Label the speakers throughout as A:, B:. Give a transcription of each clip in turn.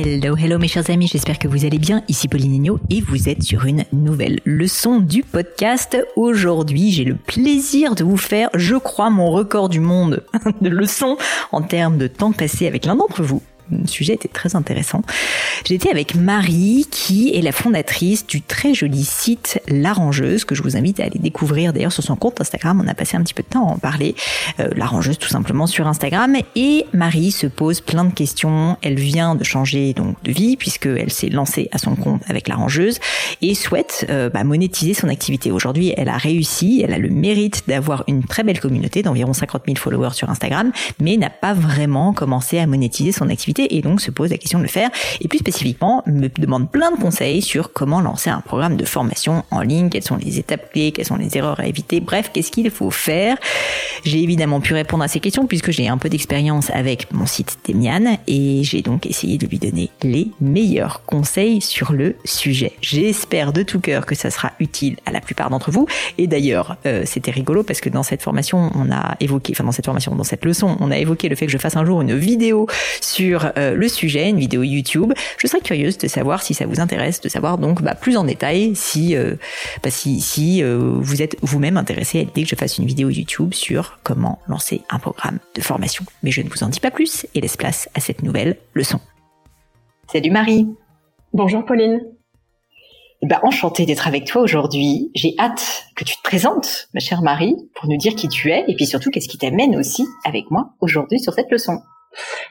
A: Hello, hello mes chers amis, j'espère que vous allez bien. Ici Pauline Nino et vous êtes sur une nouvelle leçon du podcast. Aujourd'hui, j'ai le plaisir de vous faire, je crois, mon record du monde de leçons en termes de temps passé avec l'un d'entre vous sujet était très intéressant. J'étais avec Marie, qui est la fondatrice du très joli site L'Arrangeuse, que je vous invite à aller découvrir d'ailleurs sur son compte Instagram. On a passé un petit peu de temps à en parler. Euh, L'Arrangeuse, tout simplement, sur Instagram. Et Marie se pose plein de questions. Elle vient de changer donc de vie, puisqu'elle s'est lancée à son compte avec L'Arrangeuse et souhaite euh, bah, monétiser son activité. Aujourd'hui, elle a réussi, elle a le mérite d'avoir une très belle communauté d'environ 50 000 followers sur Instagram, mais n'a pas vraiment commencé à monétiser son activité et donc se pose la question de le faire. Et plus spécifiquement, me demande plein de conseils sur comment lancer un programme de formation en ligne, quelles sont les étapes clés, quelles sont les erreurs à éviter, bref, qu'est-ce qu'il faut faire? J'ai évidemment pu répondre à ces questions puisque j'ai un peu d'expérience avec mon site Demian et j'ai donc essayé de lui donner les meilleurs conseils sur le sujet. J'espère de tout cœur que ça sera utile à la plupart d'entre vous. Et d'ailleurs, euh, c'était rigolo parce que dans cette formation, on a évoqué, enfin dans cette formation, dans cette leçon, on a évoqué le fait que je fasse un jour une vidéo sur euh, le sujet, une vidéo YouTube. Je serais curieuse de savoir si ça vous intéresse, de savoir donc bah, plus en détail si euh, bah, si, si euh, vous êtes vous-même intéressé à l'idée que je fasse une vidéo YouTube sur comment lancer un programme de formation. Mais je ne vous en dis pas plus et laisse place à cette nouvelle leçon. Salut Marie.
B: Bonjour Pauline.
A: Eh ben, enchantée d'être avec toi aujourd'hui. J'ai hâte que tu te présentes, ma chère Marie, pour nous dire qui tu es et puis surtout qu'est-ce qui t'amène aussi avec moi aujourd'hui sur cette leçon.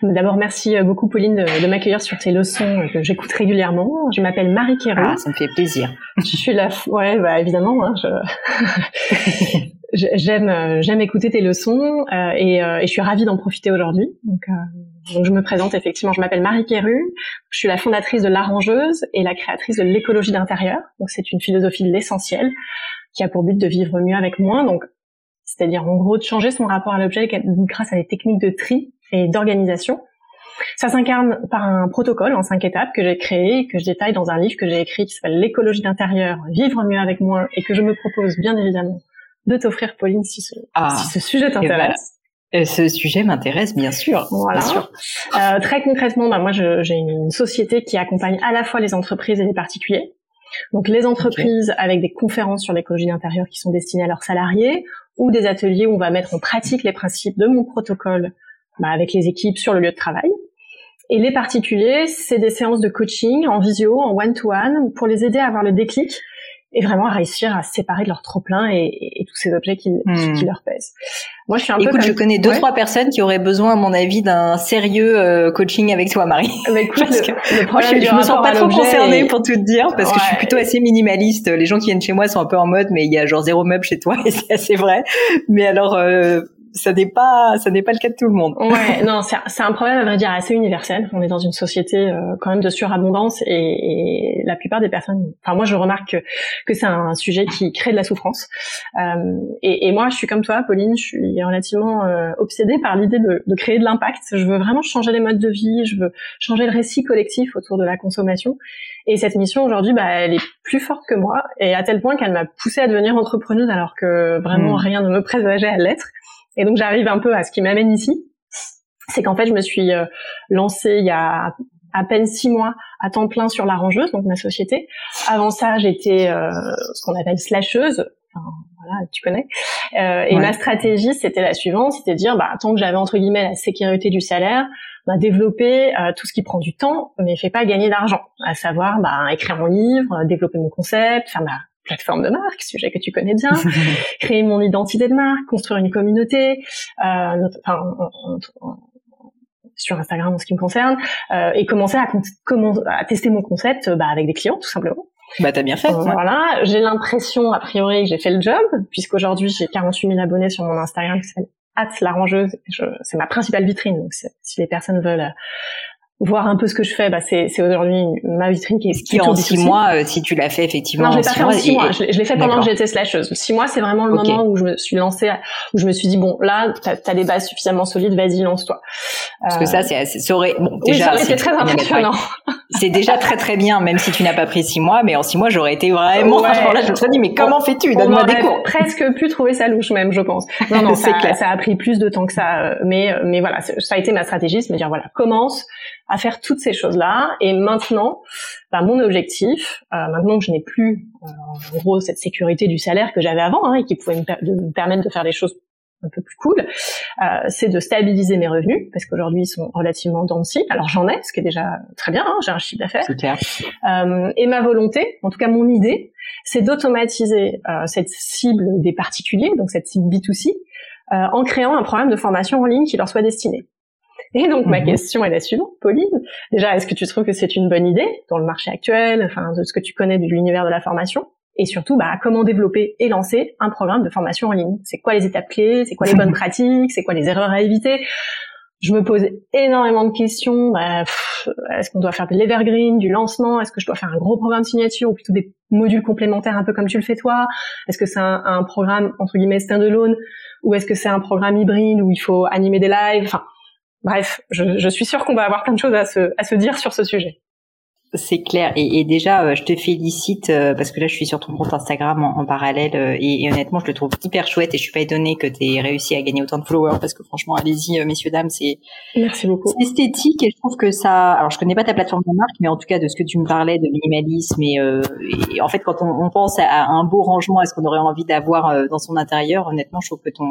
B: D'abord, merci euh, beaucoup Pauline de, m'accueillir sur tes leçons euh, que j'écoute régulièrement. Je m'appelle Marie Kéru.
A: Ah, ça me fait plaisir.
B: je suis là, ouais, bah évidemment. Hein, je... j'aime euh, j'aime écouter tes leçons et, et, je suis ravie d'en profiter aujourd'hui. Donc, donc, je me présente effectivement. Je m'appelle Marie Kéru. Je suis la fondatrice de l'arrangeuse et la créatrice de l'écologie d'intérieur. Donc c'est une philosophie de l'essentiel qui a pour but de vivre mieux avec moins. Donc c'est-à-dire en gros de changer son rapport à l'objet grâce à des techniques de tri et d'organisation. Ça s'incarne par un protocole en cinq étapes que j'ai créé, que je détaille dans un livre que j'ai écrit qui s'appelle L'écologie d'intérieur, vivre mieux avec moins, et que je me propose bien évidemment de t'offrir, Pauline, si ce, ah, si ce sujet t'intéresse.
A: Euh, ce sujet m'intéresse, bien sûr.
B: Voilà.
A: Bien sûr.
B: Euh, très concrètement, bah, moi, j'ai une société qui accompagne à la fois les entreprises et les particuliers. Donc, les entreprises avec des conférences sur l'écologie d'intérieur qui sont destinées à leurs salariés, ou des ateliers où on va mettre en pratique les principes de mon protocole bah, avec les équipes sur le lieu de travail. Et les particuliers, c'est des séances de coaching en visio, en one-to-one, pour les aider à avoir le déclic et vraiment à réussir à se séparer de leur trop-plein et, tous ces objets qui, hmm. qui, leur pèsent.
A: Moi, je suis un Écoute, peu je connais deux, trois personnes qui auraient besoin, à mon avis, d'un sérieux euh, coaching avec toi, Marie.
B: Mais écoute, le,
A: problème je, me sens pas trop concernée pour tout te dire, parce que je suis plutôt assez minimaliste. Les gens qui viennent chez moi sont un peu en mode, mais il y a genre zéro meuble chez toi, et c'est assez vrai. Mais alors, euh, ça n'est pas ça n'est pas le cas de tout le monde.
B: Ouais, non, c'est un problème à vrai dire assez universel. On est dans une société euh, quand même de surabondance et, et, la plupart des personnes. Enfin, moi, je remarque que, que c'est un sujet qui crée de la souffrance. Euh, et, et, moi, je suis comme toi, Pauline. Je suis relativement euh, obsédée par l'idée de, de, créer de l'impact. Je veux vraiment changer les modes de vie. Je veux changer le récit collectif autour de la consommation. Et cette mission aujourd'hui, bah, elle est plus forte que moi, et à tel point qu'elle m'a poussée à devenir entrepreneuse alors que vraiment mmh. rien ne me présageait à l'être. Et donc j'arrive un peu à ce qui m'amène ici, c'est qu'en fait je me suis euh, lancée il y a à peine six mois à temps plein sur l'arrangeuse, donc ma société. Avant ça, j'étais euh, ce qu'on appelle slasheuse. Enfin, voilà, tu connais. Euh, et ma stratégie, c'était la suivante, c'était de dire, bah, tant que j'avais entre guillemets la sécurité du salaire, bah, développer euh, tout ce qui prend du temps, mais fait pas gagner d'argent. À savoir, bah, écrire mon livre, développer mon concept, faire ma plateforme de marque, sujet que tu connais bien, créer mon identité de marque, construire une communauté, euh, enfin, sur Instagram en ce qui me concerne, euh, et commencer à, tester mon concept bah, avec des clients tout simplement.
A: Bah t'as bien fait.
B: Voilà, j'ai l'impression a priori que j'ai fait le job, puisqu'aujourd'hui j'ai 48 000 abonnés sur mon Instagram qui s'appelle l'arrangeuse. C'est ma principale vitrine. Donc si les personnes veulent voir un peu ce que je fais, bah c'est, c'est aujourd'hui ma vitrine qui est
A: qui en six mois, euh, si tu l'as fait effectivement.
B: Non, je l'ai pas fait en six mois. Je, l'ai fait pendant que j'étais slasheuse. Six mois, c'est vraiment le moment où je me suis lancée, où je me suis dit bon, là, t'as, as des bases suffisamment solides, vas-y, lance-toi.
A: Parce que ça, c'est, assez, ça aurait, bon,
B: déjà, oui, ça aurait été très impressionnant.
A: C'est déjà très très bien, même si tu n'as pas pris six mois, mais en six mois, j'aurais été vraiment, ouais. là, je me serais dit, mais comment fais-tu? Donne-moi des cours.
B: presque pu trouver sa louche même, je pense. Non, non, ça, clair. ça a pris plus de temps que ça, euh, mais, euh, mais voilà, ça a été ma stratégie, c'est me dire, voilà, commence à faire toutes ces choses-là, et maintenant, bah, mon objectif, euh, maintenant que je n'ai plus, en gros, cette sécurité du salaire que j'avais avant, hein, et qui pouvait me, me permettre de faire des choses un peu plus cool, euh, c'est de stabiliser mes revenus parce qu'aujourd'hui ils sont relativement dents Alors j'en ai, ce qui est déjà très bien. Hein, j'ai un chiffre d'affaires. Euh, et ma volonté, en tout cas mon idée, c'est d'automatiser euh, cette cible des particuliers, donc cette cible B2C, euh, en créant un programme de formation en ligne qui leur soit destiné. Et donc ma mhm. question est la suivante, Pauline. Déjà, est-ce que tu trouves que c'est une bonne idée dans le marché actuel, enfin de ce que tu connais de l'univers de la formation et surtout bah, comment développer et lancer un programme de formation en ligne. C'est quoi les étapes clés, c'est quoi les bonnes pratiques, c'est quoi les erreurs à éviter? Je me pose énormément de questions. Bah, est-ce qu'on doit faire de l'evergreen, du lancement? Est-ce que je dois faire un gros programme signature ou plutôt des modules complémentaires un peu comme tu le fais toi? Est-ce que c'est un, un, programme entre guillemets standalone? Ou est-ce que c'est un programme hybride où il faut animer des lives? Enfin, bref, je, je suis sûre qu'on va avoir plein de choses à se, à se dire sur ce sujet.
A: C'est clair. Et, et, déjà, euh, je te félicite euh, parce que là, je suis sur ton compte Instagram en, parallèle euh, et, honnêtement, je le trouve hyper chouette et je suis pas étonnée que tu aies réussi à gagner autant de followers parce que franchement, allez-y, messieurs dames, c'est
B: merci beaucoup.
A: C'est esthétique et je trouve que ça. Alors, je connais pas ta plateforme de marque, mais en tout cas, de ce que tu me parlais de minimalisme et, et en fait, quand on, on, pense à un beau rangement, est-ce qu'on aurait envie d'avoir dans son intérieur Honnêtement, je trouve que ton,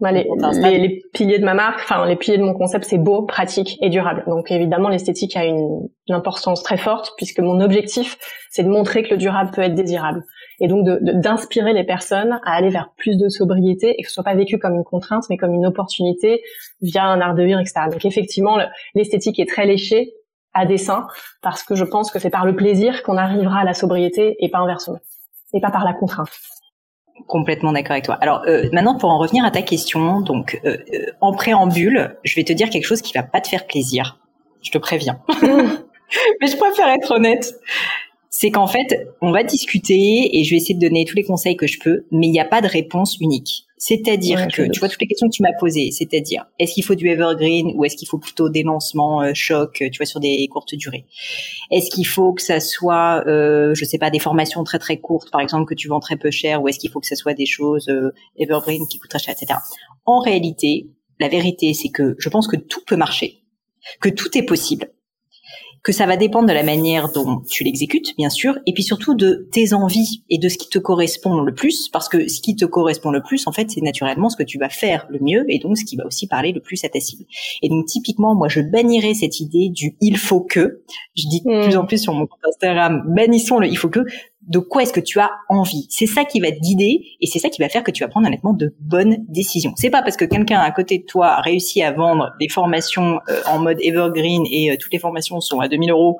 B: bah, les, les, les, piliers de ma marque, enfin les piliers de mon concept, c'est beau, pratique et durable. Donc évidemment, l'esthétique a une, une importance très forte puisque mon objectif, c'est de montrer que le durable peut être désirable. Et donc d'inspirer les personnes à aller vers plus de sobriété et que ce soit pas vécu comme une contrainte, mais comme une opportunité via un art de vivre, etc. Donc effectivement, l'esthétique est très léchée à dessein parce que je pense que c'est par le plaisir qu'on arrivera à la sobriété et pas inversement. Et pas par la contrainte.
A: Complètement d'accord avec toi. Alors euh, maintenant, pour en revenir à ta question, donc euh, euh, en préambule, je vais te dire quelque chose qui va pas te faire plaisir. Je te préviens. mais je préfère être honnête. C'est qu'en fait, on va discuter et je vais essayer de donner tous les conseils que je peux, mais il n'y a pas de réponse unique. C'est-à-dire que, tu vois, toutes les questions que tu m'as posées, c'est-à-dire, est-ce qu'il faut du evergreen ou est-ce qu'il faut plutôt des lancements euh, choc, tu vois, sur des courtes durées? Est-ce qu'il faut que ça soit, euh, je sais pas, des formations très très courtes, par exemple, que tu vends très peu cher, ou est-ce qu'il faut que ça soit des choses euh, evergreen qui coûtent très cher, etc. En réalité, la vérité, c'est que je pense que tout peut marcher, que tout est possible que ça va dépendre de la manière dont tu l'exécutes, bien sûr, et puis surtout de tes envies et de ce qui te correspond le plus, parce que ce qui te correspond le plus, en fait, c'est naturellement ce que tu vas faire le mieux, et donc ce qui va aussi parler le plus à ta cible. Et donc typiquement, moi, je bannirais cette idée du il faut que. Je dis de plus en plus sur mon compte Instagram, bannissons le il faut que de quoi est-ce que tu as envie. C'est ça qui va te guider et c'est ça qui va faire que tu vas prendre honnêtement de bonnes décisions. C'est pas parce que quelqu'un à côté de toi a réussi à vendre des formations euh, en mode evergreen et euh, toutes les formations sont à 2000 euros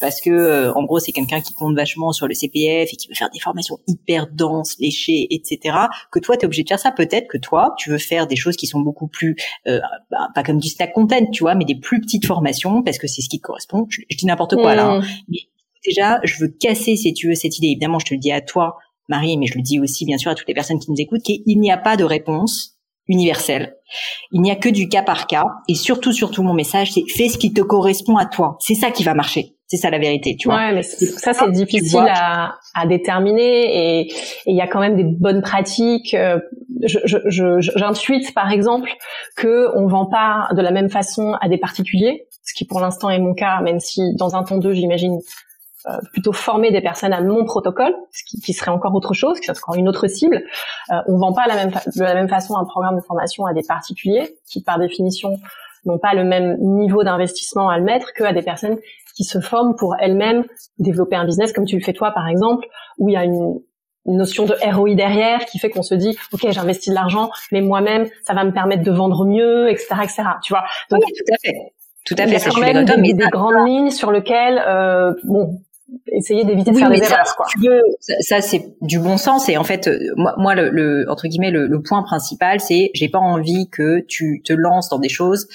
A: parce que euh, en gros c'est quelqu'un qui compte vachement sur le CPF et qui veut faire des formations hyper denses, léchées, etc. Que toi tu es obligé de faire ça. Peut-être que toi tu veux faire des choses qui sont beaucoup plus bah, pas comme du snack content, tu vois, mais des plus petites formations parce que c'est ce qui te correspond. Je, dis n'importe quoi là, hein. mmh. mais déjà, je veux casser, si tu veux, cette idée. Évidemment, je te le dis à toi, Marie, mais je le dis aussi, bien sûr, à toutes les personnes qui nous écoutent, qu'il n'y a pas de réponse universelle. Il n'y a que du cas par cas. Et surtout, surtout, mon message, c'est fais ce qui te correspond à toi. C'est ça qui va marcher. C'est ça la vérité, tu vois.
B: Ouais, mais ça, c'est difficile à, à, déterminer et il y a quand même des bonnes pratiques. Euh, j'intuite, je, je, par exemple, que on vend pas de la même façon à des particuliers, ce qui pour l'instant est mon cas, même si dans un temps 2, j'imagine euh, plutôt former des personnes à mon protocole, ce qui, qui serait encore autre chose, qui serait encore une autre cible. Euh, on vend pas la même de la même façon un programme de formation à des particuliers qui, par définition, n'ont pas le même niveau d'investissement à le mettre que à des personnes qui se forment pour elles-mêmes développer un business comme tu le fais toi par exemple, où il y a une, notion de ROI derrière qui fait qu'on se dit ok j'investis de l'argent mais moi-même ça va me permettre de vendre mieux etc etc tu vois?
A: Donc tout à fait. Tout à fait,
B: il y a quand même des, des, grandes lignes sur lesquelles, euh, bon, essayer d'éviter de faire des erreurs. Quoi.
A: ça, c'est du bon sens et en fait, euh, moi, moi le, entre guillemets, le, point principal, c'est j'ai pas envie que tu te lances dans des choses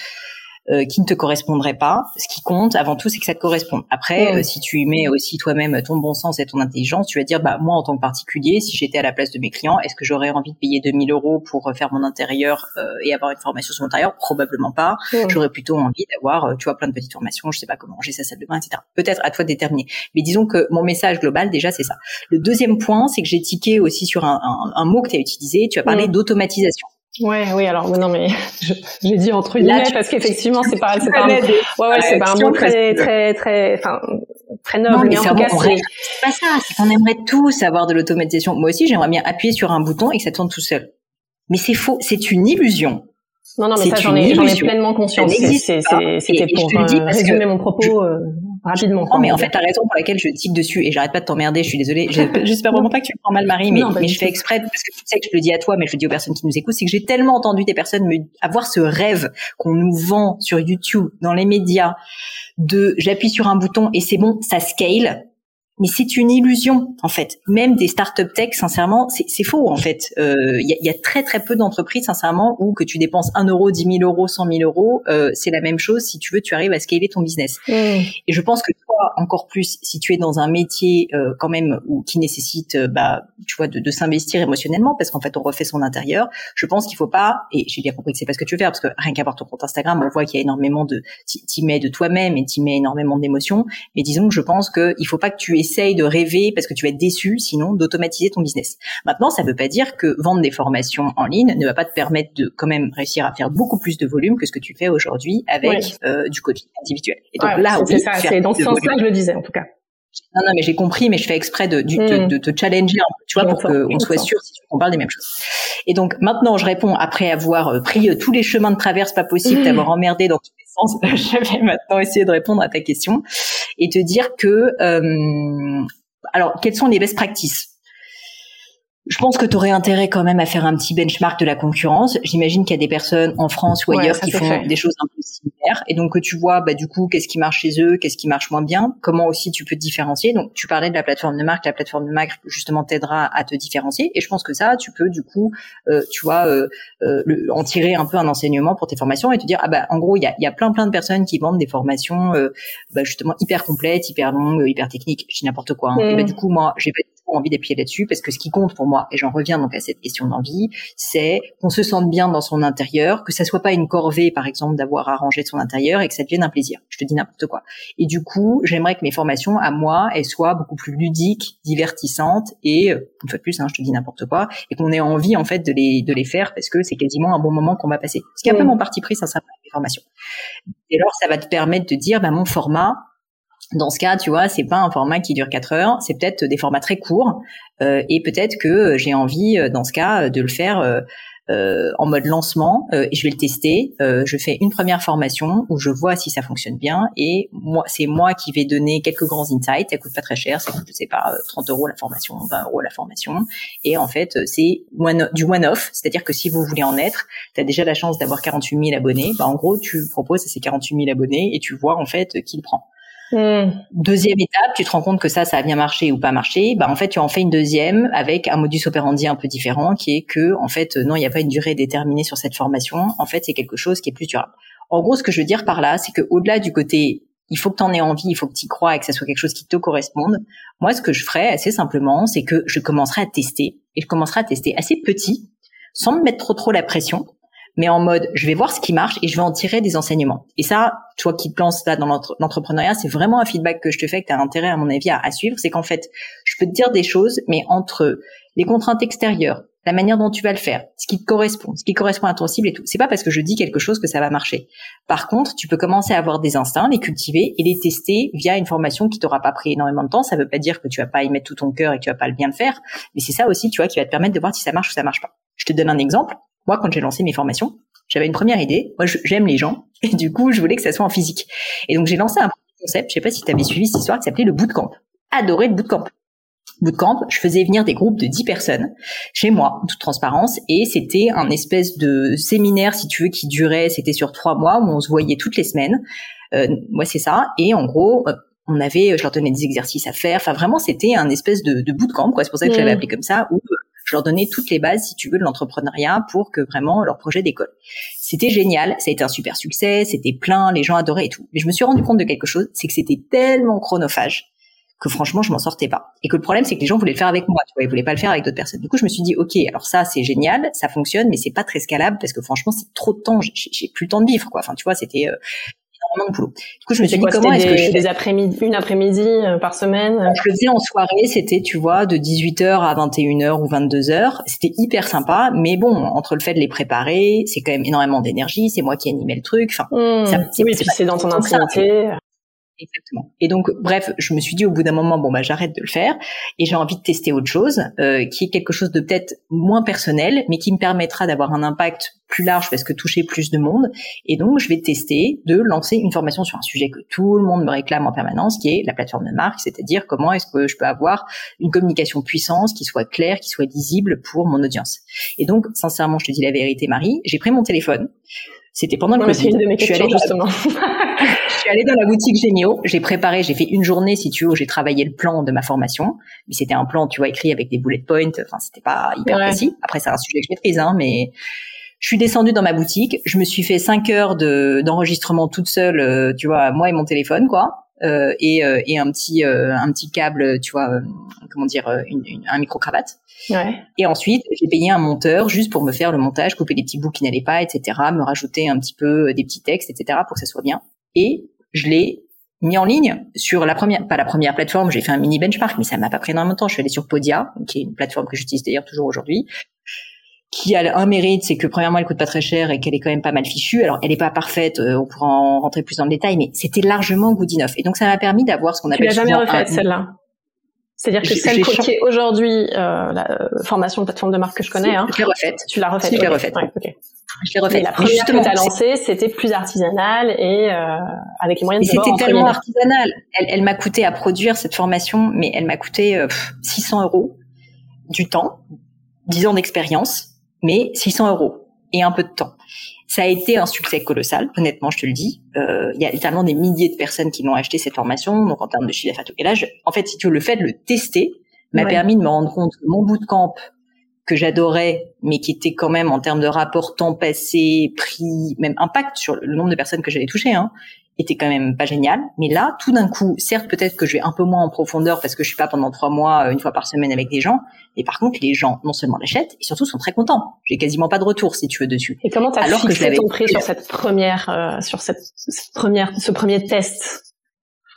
A: euh, qui ne te correspondraient pas. Ce qui compte avant tout, c'est que ça te corresponde. Après, euh, si tu y mets aussi toi-même ton bon sens et ton intelligence, tu vas dire, bah moi en tant que particulier, si j'étais à la place de mes clients, est-ce que j'aurais envie de payer 2000 euros pour faire mon intérieur et avoir une formation sur mon intérieur? Probablement pas. J'aurais plutôt envie d'avoir, tu vois, plein de petites formations. Je sais pas comment j'ai sa salle de bain, etc. Peut-être à toi de déterminer. Mais disons que mon message global, déjà, c'est ça. Le deuxième point, c'est que j'ai tiqué aussi sur un, un, mot que tu as utilisé. Tu as parlé d'automatisation.
B: Ouais, oui, alors non mais j'ai dit entre guillemets parce qu'effectivement c'est pas c'est pas un, ouais, ouais, c'est pas un mot très très très enfin très noble
A: non, mais, en tout cas c'est pas ça, c'est qu'on aimerait tous avoir de l'automatisation. Moi aussi, j'aimerais bien appuyer sur un bouton et que ça tourne tout seul. Mais c'est faux, c'est une illusion.
B: Non, non, mais ça, j'en ai, ai, pleinement conscience. C'était pour euh, résumer mon propos euh, rapidement.
A: Non, mais en fait, la raison pour laquelle je type dessus, et j'arrête pas de t'emmerder, je suis désolée, j'espère vraiment pas que tu me prends mal, Marie, mais, mais je fais exprès, parce que tu sais que je le dis à toi, mais je le dis aux personnes qui nous écoutent, c'est que j'ai tellement entendu des personnes me, avoir ce rêve qu'on nous vend sur YouTube, dans les médias, de j'appuie sur un bouton et c'est bon, ça scale mais c'est une illusion en fait. Même des startup tech, sincèrement, c'est faux en fait. Il euh, y, a, y, a, très très peu d'entreprises, sincèrement, où que tu dépenses 1 euro, 10 000 euros, 100 000 euros, euh, c'est la même chose. Si tu veux, tu arrives à scaler ton business. Mmh. Et je pense que toi, encore plus, si tu es dans un métier euh, quand même où, qui nécessite, euh, bah, tu vois, de, de s'investir émotionnellement, parce qu'en fait, on refait son intérieur. Je pense qu'il faut pas, et j'ai bien compris que c'est pas ce que tu veux faire, parce que rien qu'à voir ton compte Instagram, on voit qu'il y a énormément de, t'y mets de toi-même et t'y mets énormément d'émotions. Mais disons que je pense qu'il faut pas que tu essaye de rêver parce que tu vas être déçu, sinon d'automatiser ton business. Maintenant, ça ne veut pas dire que vendre des formations en ligne ne va pas te permettre de quand même réussir à faire beaucoup plus de volume que ce que tu fais aujourd'hui avec euh, du coaching individuel.
B: Et donc là, c'est ça, c'est dans ce sens-là que je le disais en tout cas.
A: Non, non, mais j'ai compris, mais je fais exprès de, de, hmm. de, te challenger, tu vois, pour qu'on soit sûr qu'on parle des mêmes choses. Et donc maintenant, je réponds après avoir euh, pris euh, tous les chemins de traverse pas possible, d'avoir emmerdé dans tous les je vais maintenant essayer de répondre à ta question et te dire que, euh, alors, quelles sont les best practices? Je pense que tu aurais intérêt quand même à faire un petit benchmark de la concurrence. J'imagine qu'il y a des personnes en France ou ailleurs qui font des choses un peu similaires. Et donc que tu vois, bah, du coup, qu'est-ce qui marche chez eux, qu'est-ce qui marche moins bien, comment aussi tu peux te différencier. Donc tu parlais de la plateforme de marque, la plateforme de marque justement t'aidera à te différencier. Et je pense que ça, tu peux du coup, euh, tu vois, euh, euh, en tirer un peu un enseignement pour tes formations et te dire, ah bah en gros, il y a, y a plein plein de personnes qui vendent des formations bah, justement hyper complètes, hyper longues, hyper techniques, je dis n'importe quoi. Hein. Et bah, du coup, moi, j'ai pas envie d'appuyer là-dessus parce que ce qui compte pour moi, et j'en reviens donc à cette question d'envie, c'est qu'on se sente bien dans son intérieur, que ça soit pas une corvée par exemple d'avoir arrangé son intérieur et que ça devienne un plaisir. Je te dis n'importe quoi. Et du coup, j'aimerais que mes formations à moi, elles soient beaucoup plus ludiques, divertissantes et euh, une fois de plus, hein, je te dis n'importe quoi, et qu'on ait envie en fait de les de les faire parce que c'est quasiment un bon moment qu'on va passer. Ce qui est un peu mon parti pris, ça sera les formations. Et alors, ça va te permettre de dire, bah, mon format, dans ce cas, tu vois, c'est pas un format qui dure 4 heures, c'est peut-être des formats très courts, euh, et peut-être que j'ai envie, euh, dans ce cas, de le faire euh, euh, en mode lancement euh, je vais le tester. Euh, je fais une première formation où je vois si ça fonctionne bien et moi c'est moi qui vais donner quelques grands insights. Ça coûte pas très cher, ça coûte je sais pas 30 euros la formation, 20 euros la formation et en fait c'est du one-off, c'est-à-dire que si vous voulez en être, tu as déjà la chance d'avoir 48 000 abonnés. Bah, en gros tu proposes à ces 48 000 abonnés et tu vois en fait qui le prend. Hmm. Deuxième étape, tu te rends compte que ça, ça a bien marché ou pas marché. Bah en fait, tu en fais une deuxième avec un modus operandi un peu différent, qui est que en fait, non, il n'y a pas une durée déterminée sur cette formation. En fait, c'est quelque chose qui est plus durable. En gros, ce que je veux dire par là, c'est que au-delà du côté, il faut que tu en aies envie, il faut que tu y crois et que ça soit quelque chose qui te corresponde. Moi, ce que je ferais assez simplement, c'est que je commencerai à tester et je commencerai à tester assez petit, sans me mettre trop trop la pression mais en mode je vais voir ce qui marche et je vais en tirer des enseignements. Et ça, toi qui te lances là dans l'entrepreneuriat, c'est vraiment un feedback que je te fais que tu as intérêt à mon avis à, suivre, c'est qu'en fait, je peux te dire des choses, mais entre les contraintes extérieures, la manière dont tu vas le faire, ce qui te correspond, ce qui correspond à ton cible et tout. C'est pas parce que je dis quelque chose que ça va marcher. Par contre, tu peux commencer à avoir des instincts, les cultiver et les tester via une formation qui t'aura pas pris énormément de temps. Ça veut pas dire que tu vas pas y mettre tout ton cœur et que tu vas pas bien le faire, mais c'est ça aussi, tu vois, qui va te permettre de voir si ça marche ou ça marche pas. Je te donne un exemple. Moi, quand j'ai lancé mes formations, j'avais une première idée. Moi, j'aime les gens. Et du coup, je voulais que ça soit en physique. Et donc, j'ai lancé un concept. Je sais pas si tu avais suivi cette histoire qui s'appelait le bootcamp. Adoré le bootcamp. Bootcamp, je faisais venir des groupes de 10 personnes chez moi, en toute transparence, et c'était un espèce de séminaire, si tu veux, qui durait, c'était sur trois mois, où on se voyait toutes les semaines. Euh, moi, c'est ça. Et en gros, euh, on avait, je leur donnais des exercices à faire. Enfin, vraiment, c'était un espèce de, de bootcamp, quoi. C'est pour ça que j'avais mmh. appelé comme ça, où Je leur donnais toutes les bases, si tu veux, de l'entrepreneuriat pour que vraiment leur projet décolle. C'était génial, ça a été un super succès, c'était plein, les gens adoraient et tout. Mais je me suis rendu compte de quelque chose, c'est que c'était tellement chronophage que franchement je m'en sortais pas. Et que le problème c'est que les gens voulaient le faire avec moi, tu vois, ils voulaient pas le faire avec d'autres personnes. Du coup je me suis dit ok, alors ça c'est génial, ça fonctionne, mais c'est pas très scalable parce que franchement c'est trop de temps, j'ai plus le temps de vivre quoi. Enfin tu vois c'était euh, énormément de boulot. Du coup je me suis dit comment est-ce que
B: je des après-midi, une après-midi euh, par semaine.
A: Je le faisais en soirée, c'était tu vois de 18h à 21h ou 22h. C'était hyper sympa, mais bon entre le fait de les préparer, c'est quand même énormément d'énergie, c'est moi qui animais le truc. Enfin,
B: mmh. oui, puis c'est dans ton intimité.
A: Exactement. Et donc, bref, je me suis dit au bout d'un moment, bon bah j'arrête de le faire et j'ai envie de tester autre chose, euh, qui est quelque chose de peut-être moins personnel, mais qui me permettra d'avoir un impact plus large parce que toucher plus de monde. Et donc, je vais tester de lancer une formation sur un sujet que tout le monde me réclame en permanence, qui est la plateforme de marque, c'est-à-dire comment est-ce que je peux avoir une communication puissante, qui soit claire, qui soit lisible pour mon audience. Et donc, sincèrement, je te dis la vérité, Marie, j'ai pris mon téléphone. C'était pendant le Covid.
B: Une de mes questions, justement.
A: suis allée dans la boutique Génio, j'ai préparé, j'ai fait une journée, si tu veux, où j'ai travaillé le plan de ma formation. Mais c'était un plan, tu vois, écrit avec des bullet points. Enfin, c'était pas hyper précis. Après, c'est un sujet que je maîtrise, hein, mais je suis descendue dans ma boutique. Je me suis fait cinq heures de d'enregistrement toute seule, euh, tu vois, moi et mon téléphone, quoi. Euh, et, euh, et un petit euh, un petit câble, tu vois, comment dire, une, un micro cravate.
B: Ouais.
A: Et ensuite, j'ai payé un monteur juste pour me faire le montage, couper des petits bouts qui n'allaient pas, etc., me rajouter un petit peu des petits textes, etc., pour que ça soit bien. Et je l'ai mis en ligne sur la première, pas la première plateforme, j'ai fait un mini benchmark, mais ça m'a pas pris énormément de temps. Je suis allée sur Podia, qui est une plateforme que j'utilise d'ailleurs toujours aujourd'hui, qui a un mérite, c'est que premièrement, elle coûte pas très cher et qu'elle est quand même pas mal fichue. Alors, elle est pas parfaite, euh, on pourra en rentrer plus dans le détail, mais c'était largement good enough. Et donc, ça m'a permis d'avoir ce qu'on appelle.
B: Tu l'as jamais refaite, celle-là c'est-à-dire que celle qui est aujourd'hui euh, la euh, formation de plateforme de marque que je connais, hein,
A: je l'ai refaite.
B: Tu l'as refaite.
A: Je l'ai refaite. Ouais, Je l'ai refaite.
B: la première que tu as lancée, c'était plus artisanal et euh, avec les moyens de
A: C'était tellement artisanal. Elle, elle m'a coûté à produire cette formation, mais elle m'a coûté euh, 600 euros du temps, 10 ans d'expérience, mais 600 euros et un peu de temps. Ça a été un succès colossal, honnêtement, je te le dis. Euh, il y a littéralement des milliers de personnes qui l'ont acheté cette formation, donc en termes de chiffre d'affaires. Et là, en fait, si tu veux, le fait de le tester m'a permis de me rendre compte que mon bootcamp que j'adorais, mais qui était quand même en termes de rapport temps passé, prix, même impact sur le nombre de personnes que j'allais toucher, hein, était quand même pas génial. Mais là, tout d'un coup, certes, peut-être que je vais un peu moins en profondeur parce que je suis pas pendant trois mois, euh, une fois par semaine avec des gens. Mais par contre, les gens, non seulement l'achètent, et surtout sont très contents. J'ai quasiment pas de retour, si tu veux, dessus.
B: Et comment t'as Alors fixé que ton prix sur cette première, euh, sur cette, première, ce premier test?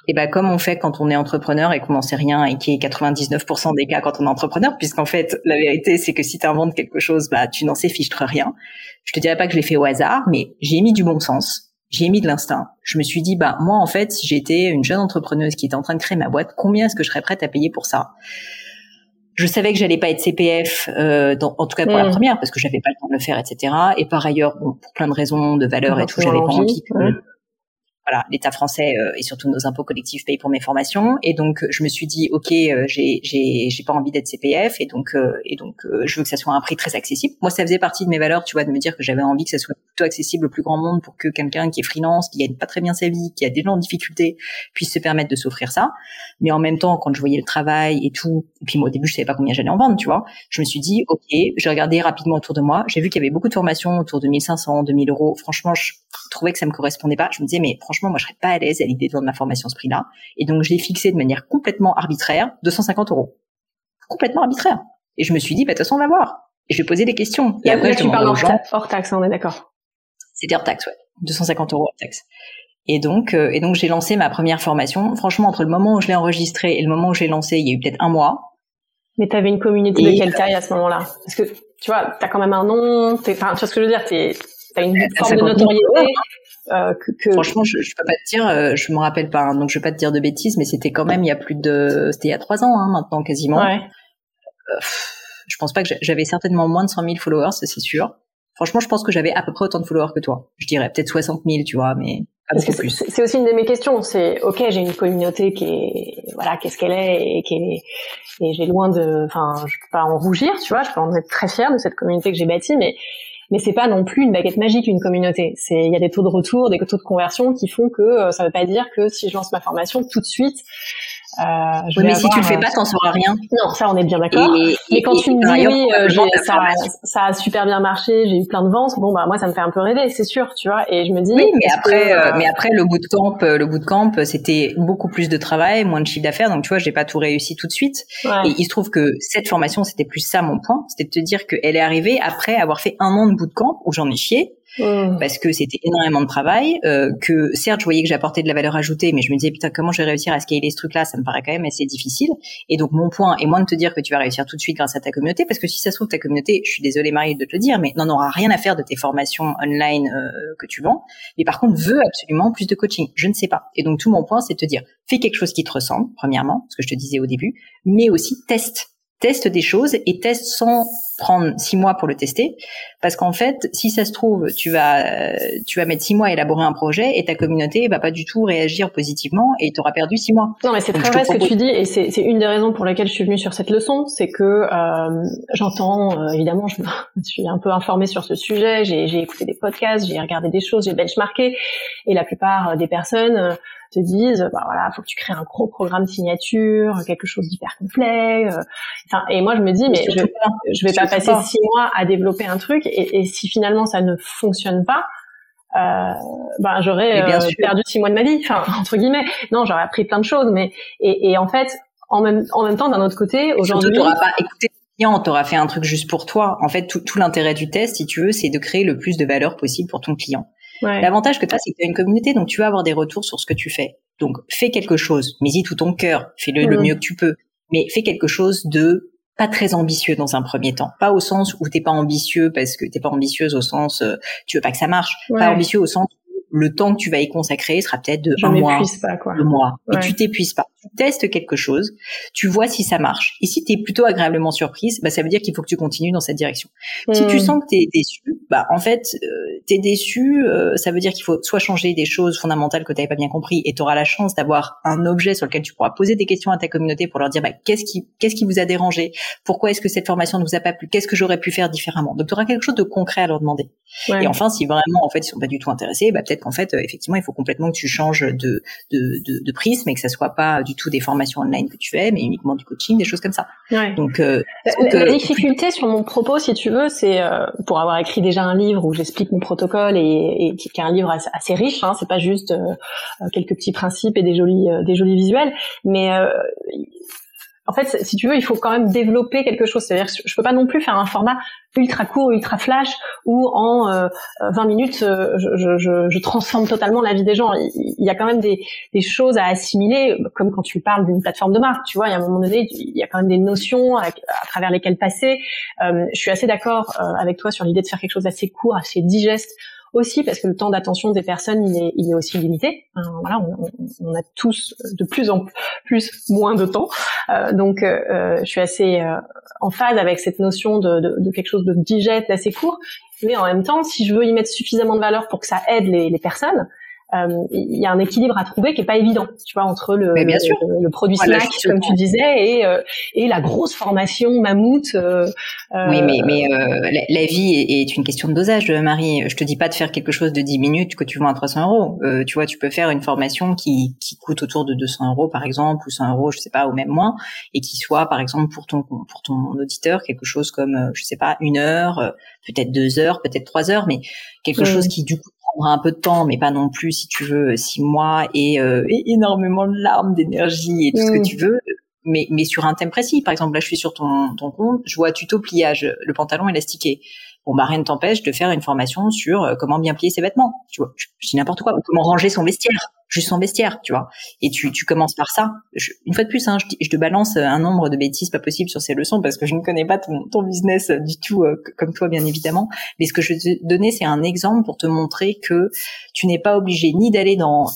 A: Et ben comme on fait quand on est entrepreneur et qu'on n'en sait rien et qui est 99% des cas quand on est entrepreneur, puisqu'en fait la vérité c'est que si tu inventes quelque chose, bah tu n'en sais fichtre rien. Je te dirais pas que je l'ai fait au hasard, mais j'ai mis du bon sens j'ai mis de l'instinct. Je me suis dit, bah moi en fait, si j'étais une jeune entrepreneuse qui était en train de créer ma boîte, combien est-ce que je serais prête à payer pour ça? Je savais que j'allais pas être CPF, euh, en tout cas pour la mm. première, parce que j'avais pas le temps de le faire, etc. Et par ailleurs, bon, pour plein de raisons de valeur et tout, j'avais pas envie que, voilà, l'État français euh, et surtout nos impôts collectifs payent pour mes formations. Et donc, je me suis dit, ok, euh, j'ai j'ai j'ai pas envie d'être CPF et donc euh, et donc je veux que ça soit un prix très accessible. Moi, ça faisait partie de mes valeurs, tu vois, de me dire que j'avais envie que ça soit plutôt accessible au plus grand monde pour que quelqu'un qui est freelance, qui gagne pas très bien sa vie, qui a des gens en difficulté, puisse se permettre de s'offrir ça. Mais en même temps, quand je voyais le travail et tout, et puis moi au début je savais pas combien j'allais en vendre, tu vois, je me suis dit, ok, j'ai regardé rapidement autour de moi, j'ai vu qu'il y avait beaucoup de formations autour de 1500, 2000 euros. Franchement, je trouvais que ça me correspondait pas. Je me disais, mais franchement, moi je serais pas à l'aise à l'idée de vendre ma formation ce prix-là. Et donc, je l'ai fixé de manière complètement arbitraire, 250 euros. Complètement arbitraire. Et je me suis dit, bah, de toute façon, on va voir. Et je vais poser des questions.
B: Et, après, tu parles hors, taxe, on est d'accord.
A: C'était hors taxe, ouais. 250 euros hors taxe. Et donc, euh, et donc j'ai lancé ma première formation. Franchement, entre le moment où je l'ai enregistrée et le moment où je l'ai lancé, il y a eu peut-être un mois.
B: Mais tu avais une communauté de quelle taille à ce moment-là Parce que tu vois, tu as quand même un nom. Enfin, tu vois ce que je veux dire Tu as une forme de notoriété.
A: Euh, que, Franchement, je, je peux pas te dire, euh, je me rappelle pas, hein, donc je vais pas te dire de bêtises, mais c'était quand même il y a plus de, c'était il y a trois ans hein, maintenant quasiment.
B: Ouais.
A: Euh, je pense pas que j'avais certainement moins de 100 000 followers, c'est sûr. Franchement, je pense que j'avais à peu près autant de followers que toi. Je dirais peut-être 60 000, tu vois, mais.
B: C'est aussi une de mes questions. C'est ok, j'ai une communauté qui est voilà, qu'est-ce qu'elle est et qui est et j'ai loin de, enfin, je peux pas en rougir, tu vois, je peux en être très fière de cette communauté que j'ai bâtie, mais mais c'est pas non plus une baguette magique une communauté. C'est il y a des taux de retour, des taux de conversion qui font que euh, ça veut pas dire que si je lance ma formation tout de suite
A: Euh, oui, mais si tu le fais pas, t'en sauras rien.
B: Non, ça, on est bien d'accord. Mais quand tu me dis oui, ça, ça, a super bien marché, j'ai eu plein de ventes, bon bah moi ça me fait un peu rêver, c'est sûr, tu vois. Et je me dis.
A: Oui, mais après, mais après le bootcamp, le bootcamp, c'était beaucoup plus de travail, moins de chiffre d'affaires, donc tu vois, j'ai pas tout réussi tout de suite. Et il se trouve que cette formation, c'était plus ça mon point, c'était de te dire qu'elle est arrivée après avoir fait un an de bootcamp où j'en ai chié Mmh. parce que c'était énormément de travail. Euh, que certes, je voyais que j'apportais de la valeur ajoutée, mais je me disais putain comment je vais réussir à scaler ce truc-là? Ça me paraît quand même assez difficile. Et donc mon point est moins de te dire que tu vas réussir tout de suite grâce à ta communauté, parce que si ça se trouve ta communauté, je suis désolée Marie de te le dire, mais n'en aura rien à faire de tes formations online euh, que tu vends. Mais par contre veut absolument plus de coaching. Je ne sais pas. Et donc tout mon point c'est de te dire fais quelque chose qui te ressemble premièrement, ce que je te disais au début, mais aussi teste teste des choses et teste sans prendre six mois pour le tester, parce qu'en fait, si ça se trouve, tu vas tu vas mettre six mois à élaborer un projet et ta communauté va pas du tout réagir positivement et tu auras perdu six mois.
B: Non, mais c'est très vrai ce que tu dis et c'est une des raisons pour lesquelles je suis venue sur cette leçon, c'est que euh, j'entends euh, évidemment, je, suis un peu informée sur ce sujet, j'ai écouté des podcasts, j'ai regardé des choses, j'ai benchmarké et la plupart des personnes euh, te disent bah voilà faut que tu crées un gros programme signature quelque chose d'hyper complet euh. enfin et moi je me dis mais je, je vais pas passer six mois à développer un truc et, et, si finalement ça ne fonctionne pas euh, ben j'aurais euh, perdu six mois de ma vie enfin entre guillemets non j'aurais appris plein de choses mais et, et en fait en même en même temps d'un autre côté aujourd'hui
A: tu n'auras pas écouté client, t'auras fait un truc juste pour toi. En fait, tout, tout l'intérêt du test, si tu veux, c'est de créer le plus de valeur possible pour ton client. L'avantage que tu as, c'est que tu as une communauté, donc tu vas avoir des retours sur ce que tu fais. Donc fais quelque chose, mais y tout ton cœur, fais-le le mieux que tu peux, mais fais quelque chose de pas très ambitieux dans un premier temps. Pas au sens où t'es pas ambitieux parce que t'es pas ambitieuse au sens euh, tu veux pas que ça marche. Pas ambitieux au sens le temps que tu vas y consacrer sera peut-être de un mois,
B: pas, quoi.
A: deux mois. Et tu t'épuises pas. Tu testes quelque chose, tu vois si ça marche. Et si tu es plutôt agréablement surprise, bah, ça veut dire qu'il faut que tu continues dans cette direction. Si tu hmm. sens que tu es déçu, bah, en fait, euh, tu es déçu, euh, ça veut dire qu'il faut soit changer des choses fondamentales que tu pas bien compris et tu auras la chance d'avoir un objet sur lequel tu pourras poser des questions à ta communauté pour leur dire bah, qu'est-ce qui, qu'est-ce qui vous a dérangé? Pourquoi est-ce que cette formation ne vous a pas plu? Qu'est-ce que j'aurais pu faire différemment? Donc tu auras quelque chose de concret à leur demander. Et enfin, si vraiment en fait ils sont pas du tout intéressés, bah, peut-être qu'en fait, euh, effectivement, il faut complètement que tu changes de, de, de, de prisme et que ça soit pas du tout des formations online que tu fais, mais uniquement du coaching, des choses comme ça.
B: Donc, euh, la, difficulté sur mon propos, si tu veux, c'est euh, pour avoir écrit déjà un livre où j'explique mon protocole et, et qui, est un livre assez, riche. Hein, c'est pas juste quelques petits principes et des jolis, des jolis visuels, mais en fait, si tu veux, il faut quand même développer quelque chose. C'est-à-dire je peux pas non plus faire un format ultra court, ultra flash, où en 20 euh, minutes, euh, je, transforme totalement la vie des gens. Il, y a quand même des, des, choses à assimiler, comme quand tu parles d'une plateforme de marque. Tu vois, il y a un moment donné, il y a quand même des notions à, travers lesquelles passer. Euh, je suis assez d'accord avec toi sur l'idée de faire quelque chose d'assez court, assez digeste aussi parce que le temps d'attention des personnes il est, il est aussi limité. voilà, on, on, a tous de plus en plus moins de temps, euh, donc euh, euh, je suis assez en phase avec cette notion de, de, de quelque chose de digeste, assez court. Mais en même temps, si je veux y mettre suffisamment de valeur pour que ça aide les, les personnes, euh, il y a un équilibre à trouver qui est pas évident, tu vois, entre le,
A: bien sûr.
B: le, produit snack, comme tu disais, et, euh, et la grosse formation mammouth. Euh,
A: oui, mais, mais la, la, vie est, une question de dosage, Marie. Je te dis pas de faire quelque chose de 10 minutes que tu vends à 300 euros. tu vois, tu peux faire une formation qui, qui coûte autour de 200 euros, par exemple, ou 100 euros, je sais pas, ou même moins, et qui soit, par exemple, pour ton pour ton auditeur, quelque chose comme, je sais pas, une heure, peut-être deux heures, peut-être trois heures, mais quelque chose qui du coup prendra un peu de temps, mais pas non plus, si tu veux, six mois et, euh, énormément de larmes, d'énergie et tout ce que mm. tu veux. Mais, mais sur un thème précis. Par exemple, là, je suis sur ton, ton compte, je vois tuto pliage, le pantalon élastiqué. Bon, bah, rien ne t'empêche de faire une formation sur euh, comment bien plier ses vêtements. Tu vois, je, dis n'importe quoi. Ou comment ranger son vestiaire, juste son vestiaire, tu vois. Et tu, tu commences par ça. une fois de plus, hein, je, te balance un nombre de bêtises pas possible sur ces leçons parce que je ne connais pas ton, business du tout euh, comme toi, bien évidemment. Mais ce que je vais te donner, c'est un exemple pour te montrer que tu n'es pas obligé ni d'aller dans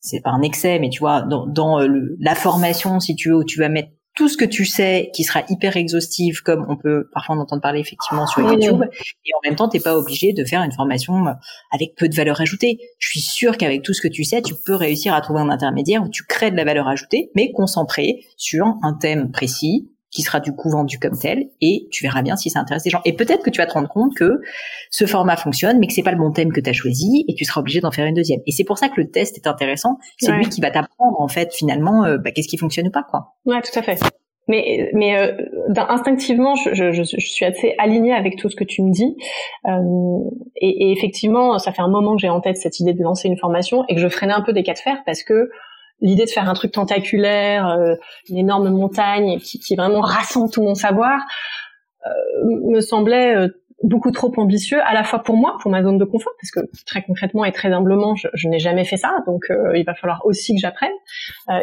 A: c'est pas un excès, mais tu vois, dans, dans euh, la formation, si tu veux, où tu vas mettre tout ce que tu sais qui sera hyper exhaustif comme on peut parfois en entendre parler effectivement sur YouTube et en même temps t'es pas obligé de faire une formation avec peu de valeur ajoutée. Je suis sûre qu'avec tout ce que tu sais tu peux réussir à trouver un intermédiaire où tu crées de la valeur ajoutée mais concentré sur un thème précis qui sera du coup vendu comme tel et tu verras bien si ça intéresse des gens. Et peut-être que tu vas te rendre compte que ce format fonctionne mais que c'est pas le bon thème que tu as choisi et tu seras obligé d'en faire une deuxième. Et c'est pour ça que le test est intéressant, c'est lui qui va t'apprendre en fait finalement euh, bah, qu'est-ce qui fonctionne ou pas quoi.
B: Ouais, tout à fait. Mais, mais euh, instinctivement, je, je, je, suis assez alignée avec tout ce que tu me dis. Euh, et, et, effectivement, ça fait un moment que j'ai en tête cette idée de lancer une formation et que je freinais un peu des cas de fer parce que l'idée de faire un truc tentaculaire, euh, une énorme montagne qui, vraiment rassemble tout mon savoir, euh, me semblait euh, beaucoup trop ambitieux, à la fois pour moi, pour ma zone de confort, parce que très concrètement et très humblement, je, n'ai jamais fait ça, donc il va falloir aussi que j'apprenne.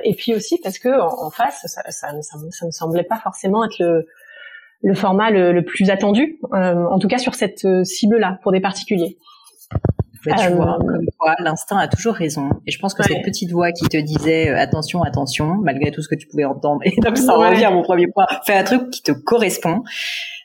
B: et puis aussi parce que en, face, ça, ça, ça, ça, me semblait pas forcément être le, le format le, le plus attendu, en tout cas sur cette cible-là, pour des particuliers.
A: Tu vois, comme quoi, l'instinct a toujours raison. Et je pense que cette petite voix qui te disait euh, attention, attention, malgré tout ce que tu pouvais entendre, et donc ça revient à mon premier point, fais un truc qui te correspond.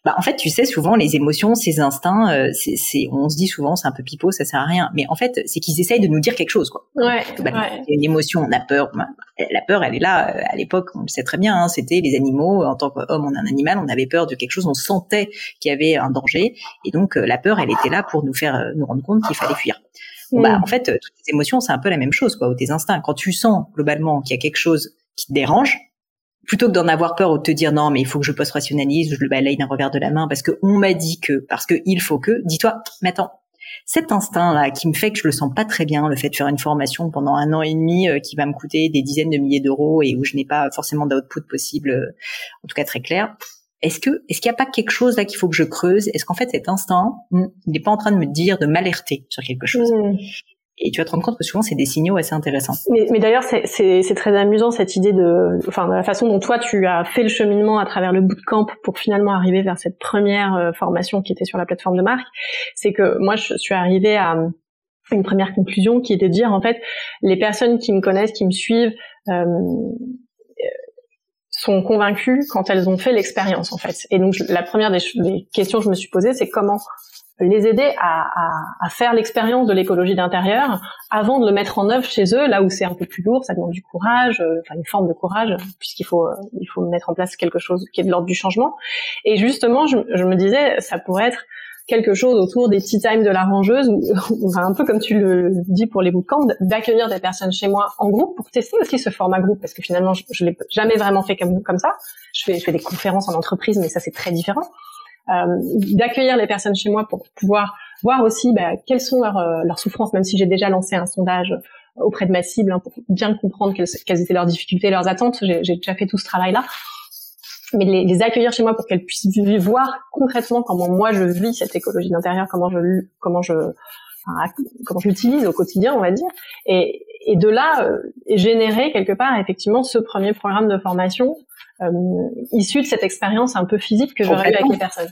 A: Bah, en fait, tu sais, souvent les émotions, ces instincts, euh, c'est, on se dit souvent c'est un peu pipeau, ça sert à rien. Mais en fait, c'est qu'ils essayent de nous dire quelque chose, quoi.
B: Ouais,
A: bah, Une émotion, on a peur. Bah, la peur, elle est là. Euh, à l'époque, on le sait très bien. Hein, c'était les animaux. En tant qu'homme, on est un animal. On avait peur de quelque chose. On sentait qu'il y avait un danger. Et donc, euh, la peur, elle était là pour nous faire nous rendre compte qu'il fallait fuir. Bah, mm. en fait, toutes les émotions, c'est un peu la même chose, quoi. Ou tes instincts. Quand tu sens globalement qu'il y a quelque chose qui te dérange, plutôt que d'en avoir peur ou de te dire non mais il faut que je post-rationalise, je le balaye d'un revers de la main parce que on m'a dit que, parce que il faut que, dis-toi, mais attends, cet instinct-là qui me fait que je le sens pas très bien, le fait de faire une formation pendant un an et demi euh, qui va me coûter des dizaines de milliers d'euros et où je n'ai pas forcément d'output possible, euh, en tout cas très clair. Est-ce que est-ce qu'il n'y a pas quelque chose là qu'il faut que je creuse? Est-ce qu'en fait cet instinct, hmm, il n'est pas en train de me dire de m'alerter sur quelque chose? Mmh et tu vas te rendre compte que souvent c'est des signaux assez intéressants.
B: Mais, d'ailleurs c'est très amusant cette idée de, enfin de la façon dont toi tu as fait le cheminement à travers le bootcamp pour finalement arriver vers cette première euh, formation qui était sur la plateforme de marque, c'est que moi je suis arrivée à une première conclusion qui était de dire en fait les personnes qui me connaissent, qui me suivent euh, sont convaincues quand elles ont fait l'expérience en fait. Et donc la première des, des questions que je me suis posée c'est comment les aider à, à, à faire l'expérience de l'écologie d'intérieur avant de le mettre en œuvre chez eux, là où c'est un peu plus lourd, ça demande du courage, euh, enfin une forme de courage, puisqu'il faut euh, il faut mettre en place quelque chose qui est de l'ordre du changement. Et justement, je, je, me disais, ça pourrait être quelque chose autour des tea time de la rangeuse, ou un peu comme tu le dis pour les bootcamps, d'accueillir des personnes chez moi en groupe pour tester aussi ce format groupe, parce que finalement, je, je l'ai jamais vraiment fait comme, comme ça. Je fais, je fais des conférences en entreprise, mais ça c'est très différent. Euh, d'accueillir les personnes chez moi pour pouvoir voir aussi bah, quelles sont leurs, euh, leurs souffrances, même si j'ai déjà lancé un sondage auprès de ma cible hein, pour bien comprendre quelles, étaient leurs difficultés, leurs attentes. J'ai déjà fait tout ce travail-là. Mais les, les, accueillir chez moi pour qu'elles puissent voir concrètement comment moi je vis cette écologie d'intérieur, comment je comment je comment je l'utilise au quotidien, on va dire, et, et de là euh, générer quelque part effectivement ce premier programme de formation euh, issu de cette expérience un peu physique que j'aurais eu avec les personnes.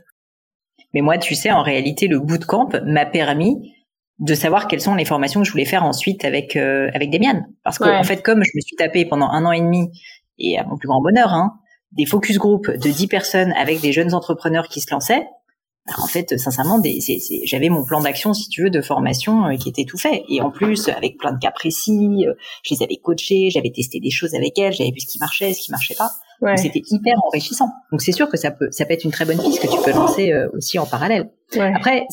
A: Mais moi, tu sais, en réalité, le bootcamp m'a permis de savoir quelles sont les formations que je voulais faire ensuite avec euh, avec Demian. Parce que en fait, comme je me suis tapé pendant un an et demi et à mon plus grand bonheur, hein, des focus group de 10 personnes avec des jeunes entrepreneurs qui se lançaient, en fait, sincèrement, j'avais mon plan d'action, si tu veux, de formation euh, qui était tout fait. Et en plus, avec plein de cas précis, euh, je les avais coachés, j'avais testé des choses avec elles, j'avais vu ce qui marchait, ce qui marchait pas. C'était hyper enrichissant. Donc c'est sûr que ça peut, ça peut être une très bonne piste que tu peux lancer euh, aussi en parallèle. Après,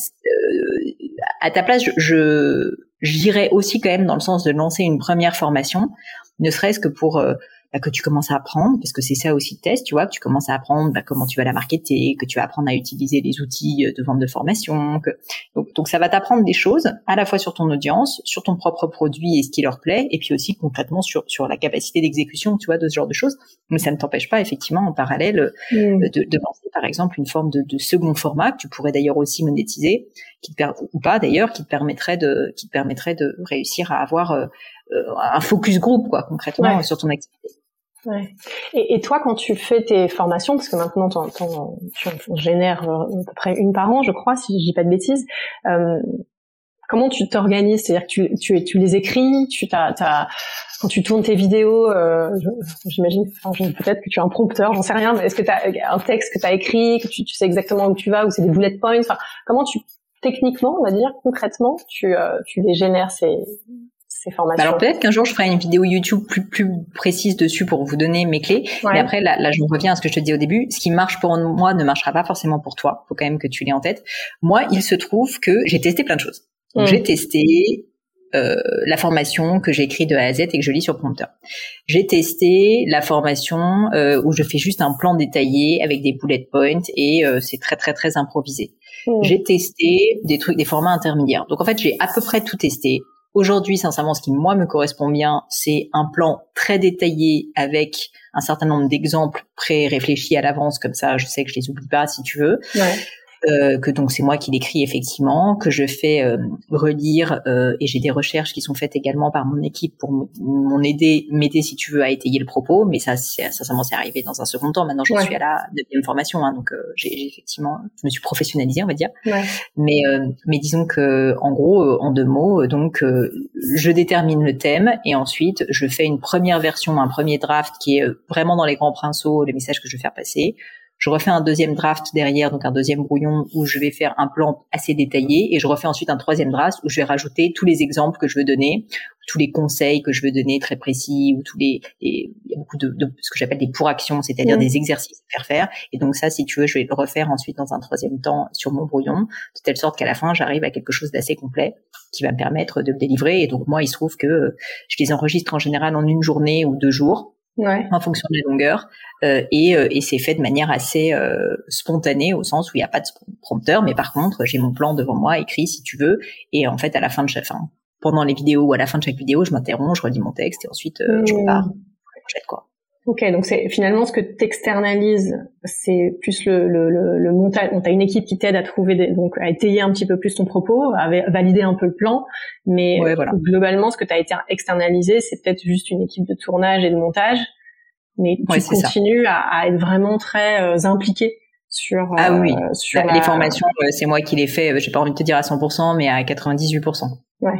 A: à ta place, je j'irais aussi quand même dans le sens de lancer une première formation, ne serait-ce que pour bah, que tu commences à apprendre, parce que c'est ça aussi le test, tu vois, que tu commences à apprendre bah, comment tu vas la marketer, que tu vas apprendre à utiliser les outils euh, de vente de formation. Que... Donc, donc ça va t'apprendre des choses à la fois sur ton audience, sur ton propre produit et ce qui leur plaît, et puis aussi concrètement sur sur la capacité d'exécution, tu vois, de ce genre de choses. Mais ça ne t'empêche pas effectivement en parallèle euh, mmh. de, de lancer par exemple une forme de, de second format que tu pourrais d'ailleurs aussi monétiser, qui te ou pas d'ailleurs, qui te permettrait de qui te permettrait de réussir à avoir euh, un focus groupe quoi concrètement sur ton activité.
B: Ouais. Et, et, toi, quand tu fais tes formations, parce que maintenant tu en génères euh, à peu près une par an, je crois, si je dis pas de bêtises, euh, comment tu t'organises? C'est-à-dire que tu, tu, tu, les écris, tu t'as, t'as, quand tu tournes tes vidéos, euh, j'imagine, enfin, peut-être que tu as un prompteur, j'en sais rien, mais est-ce que tu as un texte que tu as écrit, que tu, tu, sais exactement où tu vas, ou c'est des bullet points enfin, Comment tu, techniquement, on va dire, concrètement, tu, euh, tu les génères ces, ces formations.
A: alors peut-être qu'un jour je ferai une vidéo YouTube plus plus précise dessus pour vous donner mes clés. Mais après là, là je reviens à ce que je te dis au début. Ce qui marche pour moi ne marchera pas forcément pour toi. Faut quand même que tu l'aies en tête. Moi, il se trouve que j'ai testé plein de choses. Mm. J'ai testé euh, la formation que j'ai écrite de A à Z et que je lis sur prompteur. J'ai testé la formation euh, où je fais juste un plan détaillé avec des bullet points et euh, c'est très très très improvisé. Mm. J'ai testé des trucs, des formats intermédiaires. Donc en fait, j'ai à peu près tout testé. Aujourd'hui, sincèrement, ce qui moi me correspond bien, c'est un plan très détaillé avec un certain nombre d'exemples pré-réfléchis à l'avance, comme ça, je sais que je les oublie pas si tu veux. Euh, que donc c'est moi qui l'écris effectivement, que je fais euh, relire euh, et j'ai des recherches qui sont faites également par mon équipe pour m'en aider, m'aider si tu veux à étayer le propos, mais ça, ça, ça c'est arrivé dans un second temps. Maintenant, je suis à la deuxième formation, hein, donc j'ai effectivement, je me suis professionnalisée, on va dire. Ouais. Mais mais disons que en gros, en deux mots, donc je détermine le thème et ensuite je fais une première version, un premier draft qui est vraiment dans les grands pinceaux, les messages que je veux faire passer. Je refais un deuxième draft derrière, donc un deuxième brouillon où je vais faire un plan assez détaillé et je refais ensuite un troisième draft où je vais rajouter tous les exemples que je veux donner, tous les conseils que je veux donner très précis ou tous les, il y a beaucoup de, de ce que j'appelle des pour actions, c'est-à-dire mmh. des exercices à faire faire. Et donc ça, si tu veux, je vais le refaire ensuite dans un troisième temps sur mon brouillon, de telle sorte qu'à la fin, j'arrive à quelque chose d'assez complet qui va me permettre de le délivrer. Et donc moi, il se trouve que je les enregistre en général en une journée ou deux jours ouais. en fonction de la longueur. Euh, et, euh, et c'est fait de manière assez euh, spontanée au sens où il n'y a pas de prompteur, mais par contre j'ai mon plan devant moi écrit si tu veux, et en fait à la fin de chaque, fin, pendant les vidéos ou à la fin de chaque vidéo, je m'interromps, je relis mon texte et ensuite je mmh. repars. quoi.
B: Ok, donc c'est finalement ce que tu externalises, c'est plus le, le, le, le montage. On as une équipe qui t'aide à trouver, des, donc à étayer un petit peu plus ton propos, à valider un peu le plan, mais globalement, ce que tu as été externalisé, c'est peut-être juste une équipe de tournage et de montage, mais tu continues à, à, être vraiment très euh, impliqué sur.
A: Ah oui, euh, sur bah, les formations, euh, c'est moi qui les fais. J'ai pas envie de te dire à 100%, mais à 98%. Ouais.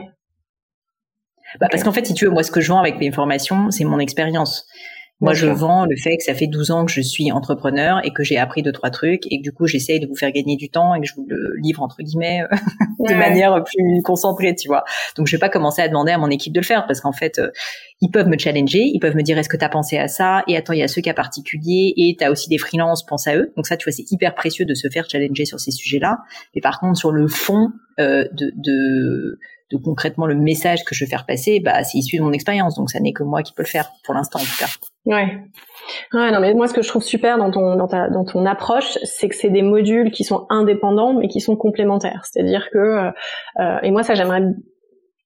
A: Bah, Parce qu'en fait, si tu veux, moi, ce que je vends avec mes formations, c'est mon expérience. Moi, je vends le fait que ça fait 12 ans que je suis entrepreneur et que j'ai appris deux trois trucs et que du coup, j'essaye de vous faire gagner du temps et que je vous le livre entre guillemets de manière plus concentrée, tu vois. Donc, je vais pas commencer à demander à mon équipe de le faire parce qu'en fait, euh, ils peuvent me challenger, ils peuvent me dire est-ce que tu as pensé à ça? Et attends, il y a ce cas particulier et tu as aussi des freelances, pense à eux. Donc ça, tu vois, c'est hyper précieux de se faire challenger sur ces sujets-là. Mais par contre, sur le fond euh, de, de de concrètement le message que je veux faire passer, bah, c'est issu de mon expérience. Donc, ça n'est que moi qui peux le faire, pour l'instant, en tout cas.
B: Ouais. Ouais, non, mais moi, ce que je trouve super dans ton, dans ta, dans ton approche, c'est que c'est des modules qui sont indépendants, mais qui sont complémentaires. C'est-à-dire que, euh, euh et moi, ça, j'aimerais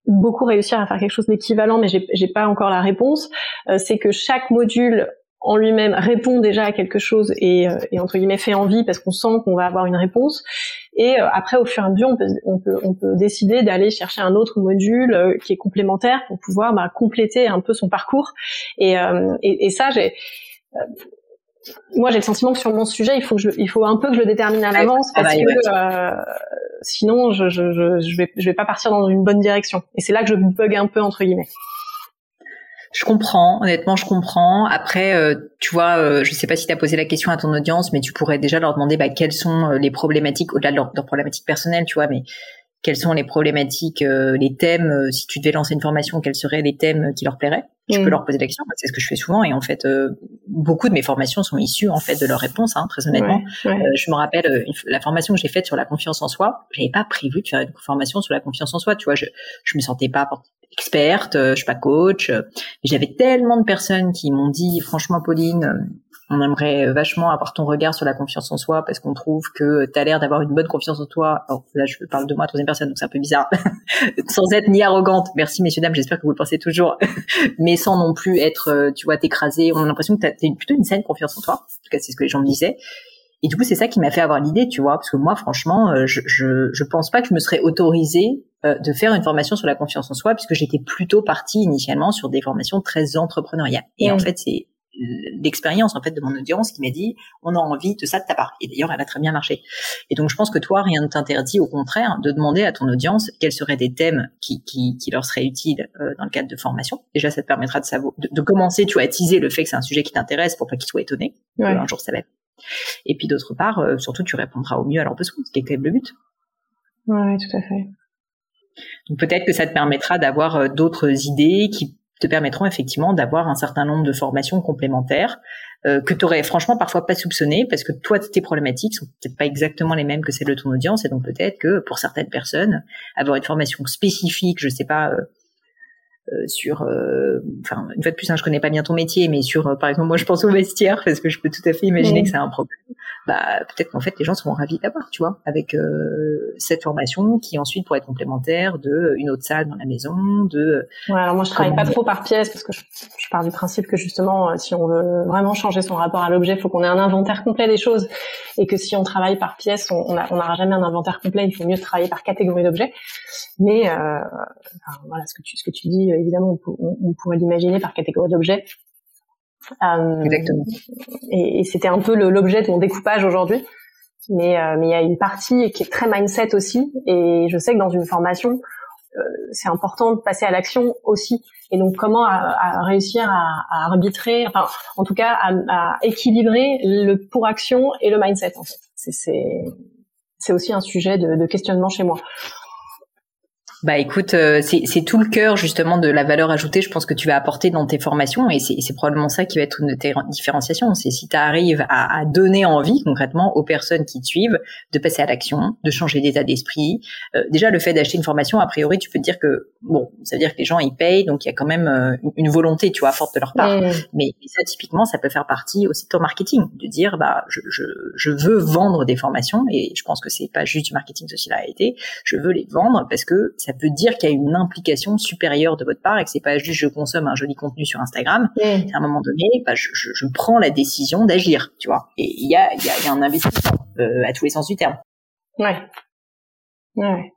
B: beaucoup réussir à faire quelque chose d'équivalent, mais j'ai, j'ai pas encore la réponse. Euh, c'est que chaque module en lui-même répond déjà à quelque chose et, euh, et entre guillemets fait envie parce qu'on sent qu'on va avoir une réponse. Et euh, après, au fur et à mesure, on peut, on peut, on peut décider d'aller chercher un autre module euh, qui est complémentaire pour pouvoir bah, compléter un peu son parcours. Et, et, et ça, j'ai moi j'ai le sentiment que sur mon sujet il faut que je, il faut un peu que je le détermine à l'avance parce que euh, sinon je, je, je, je vais je vais pas partir dans une bonne direction et c'est là que je bug un peu entre guillemets
A: je comprends, honnêtement, je comprends. Après, euh, tu vois, euh, je sais pas si tu as posé la question à ton audience, mais tu pourrais déjà leur demander bah, quelles sont euh, les problématiques, au-delà de leurs problématiques personnelles, tu vois, mais quelles sont les problématiques, euh, les thèmes, si tu devais lancer une formation, quels seraient les thèmes qui leur plairaient? Je peux mm. leur poser la question, c'est ce que je fais souvent, et en fait, beaucoup de mes formations sont issues en fait de leurs réponses, hein, très honnêtement. je me rappelle la formation que j'ai faite sur la confiance en soi, j'avais pas prévu de faire une formation sur la confiance en soi, tu vois, je je me sentais pas experte, euh, je suis pas coach. Euh, j'avais tellement de personnes qui m'ont dit, franchement, Pauline, euh, on aimerait vachement avoir ton regard sur la confiance en soi parce qu'on trouve que tu as l'air d'avoir une bonne confiance en toi. Alors là, je parle de moi troisième personne, donc c'est un peu bizarre. sans être ni arrogante. Merci, messieurs, dames, j'espère que vous le pensez toujours. Mais sans non plus être, tu vois, t'écraser. On a l'impression que tu plutôt une saine confiance en toi. En tout cas, c'est ce que les gens me disaient. Et du coup, c'est ça qui m'a fait avoir l'idée, tu vois, parce que moi, franchement, je, je, je pense pas que je me serais autorisée euh, de faire une formation sur la confiance en soi, puisque j'étais plutôt partie initialement sur des formations très entrepreneuriales. Et en fait, c'est l'expérience en fait de mon audience qui m'a dit on a envie de ça de ta part. Et d'ailleurs elle a très bien marché. Et donc je pense que toi rien ne t'interdit au contraire de demander à ton audience quels seraient des thèmes qui, qui, qui leur seraient utiles euh, dans le cadre de formation. Déjà ça te permettra de savoir de, commencer tu vois à teaser le fait que c'est un sujet qui t'intéresse pour pas qu'ils soient étonnés un jour ça va être et puis d'autre part euh, surtout tu répondras au mieux à leurs besoins ce qui est quand même le but.
B: Ouais tout à fait.
A: Donc peut-être que ça te permettra d'avoir d'autres idées qui te permettront effectivement d'avoir un certain nombre de formations complémentaires euh, que tu aurais franchement parfois pas soupçonné parce que toi tes problématiques sont peut-être pas exactement les mêmes que celles de ton audience. Et donc peut-être que pour certaines personnes avoir une formation spécifique, je sais pas euh, euh, sur, euh, enfin une fois de plus, hein, je connais pas bien ton métier, mais sur, euh, par exemple, moi je pense au vestiaire parce que je peux tout à fait imaginer que c'est un problème. Bah peut-être qu'en fait les gens seront ravis d'avoir, tu vois, avec cette formation qui ensuite pourrait être complémentaire de une autre salle dans la maison, de.
B: Ouais, alors moi je travaille pas trop par pièce parce que je, je pars du principe que justement si on veut vraiment changer son rapport à l'objet, il faut qu'on ait un inventaire complet des choses et que si on travaille par pièce, on n'aura jamais un inventaire complet. Il faut mieux travailler par catégorie d'objets. Mais euh, voilà, ce que tu ce que tu dis évidemment, on, pourrait l'imaginer par catégorie d'objets.
A: Euh, Exactement.
B: Et, c'était un peu l'objet de mon découpage aujourd'hui. Mais euh, mais il y a une partie qui est très mindset aussi. Et je sais que dans une formation, euh, c'est important de passer à l'action aussi. Et donc comment à, réussir à, arbitrer, enfin en tout cas à, équilibrer le pour action et le mindset. En fait, c'est c'est aussi un sujet de, de questionnement chez moi.
A: Bah écoute, euh, c'est tout le cœur justement de la valeur ajoutée, je pense que tu vas apporter dans tes formations et c'est probablement ça qui va être une de tes différenciations. C'est si tu arrives à, à, donner envie concrètement aux personnes qui te suivent de passer à l'action, de changer d'état d'esprit. Euh, déjà le fait d'acheter une formation, a priori tu peux te dire que bon, ça veut dire que les gens ils payent, donc il y a quand même euh, une volonté, tu vois, forte de leur part. Mais, ça typiquement, ça peut faire partie aussi de ton marketing, de dire bah je, je, je veux vendre des formations et je pense que c'est pas juste du marketing réalité, je veux les vendre parce que ça peut dire qu'il y a une implication supérieure de votre part et que c'est pas juste je consomme un joli contenu sur Instagram. À un moment donné, bah, je, je, je, prends la décision d'agir, tu vois. Et il y a, y, a, y a un investissement euh, à tous les sens du terme.
B: Ouais. Ouais.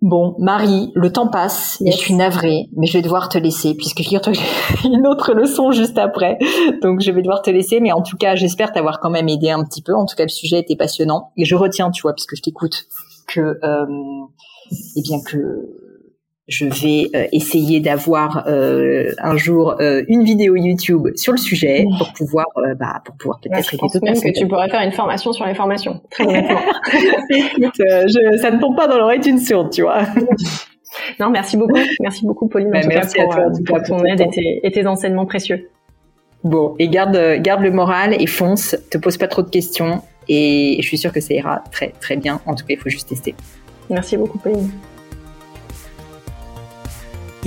A: Bon, Marie, le temps passe et je suis navrée, mais je vais devoir te laisser puisque j'ai une autre leçon juste après. Donc je vais devoir te laisser, mais en tout cas, j'espère t'avoir quand même aidé un petit peu. En tout cas, le sujet était passionnant et je retiens, tu vois, puisque je t'écoute, que euh, eh bien que je vais euh, essayer d'avoir euh, un jour euh, une vidéo YouTube sur le sujet pour pouvoir bah, pour pouvoir peut-être
B: aider d'autres personnes. que tu pourrais faire une formation sur les formations, très honnêtement.
A: ça ne tombe pas dans l'oreille d'une sourde, tu vois.
B: non, merci beaucoup, merci beaucoup Pauline
A: bah, merci
B: pour,
A: à
B: toi, ton aide et tes, et tes enseignements précieux.
A: Bon, et garde garde le moral et fonce, te pose pas trop de questions et je suis sûre que ça ira très très bien. En tout cas, il faut juste tester.
B: Merci beaucoup, Pauline.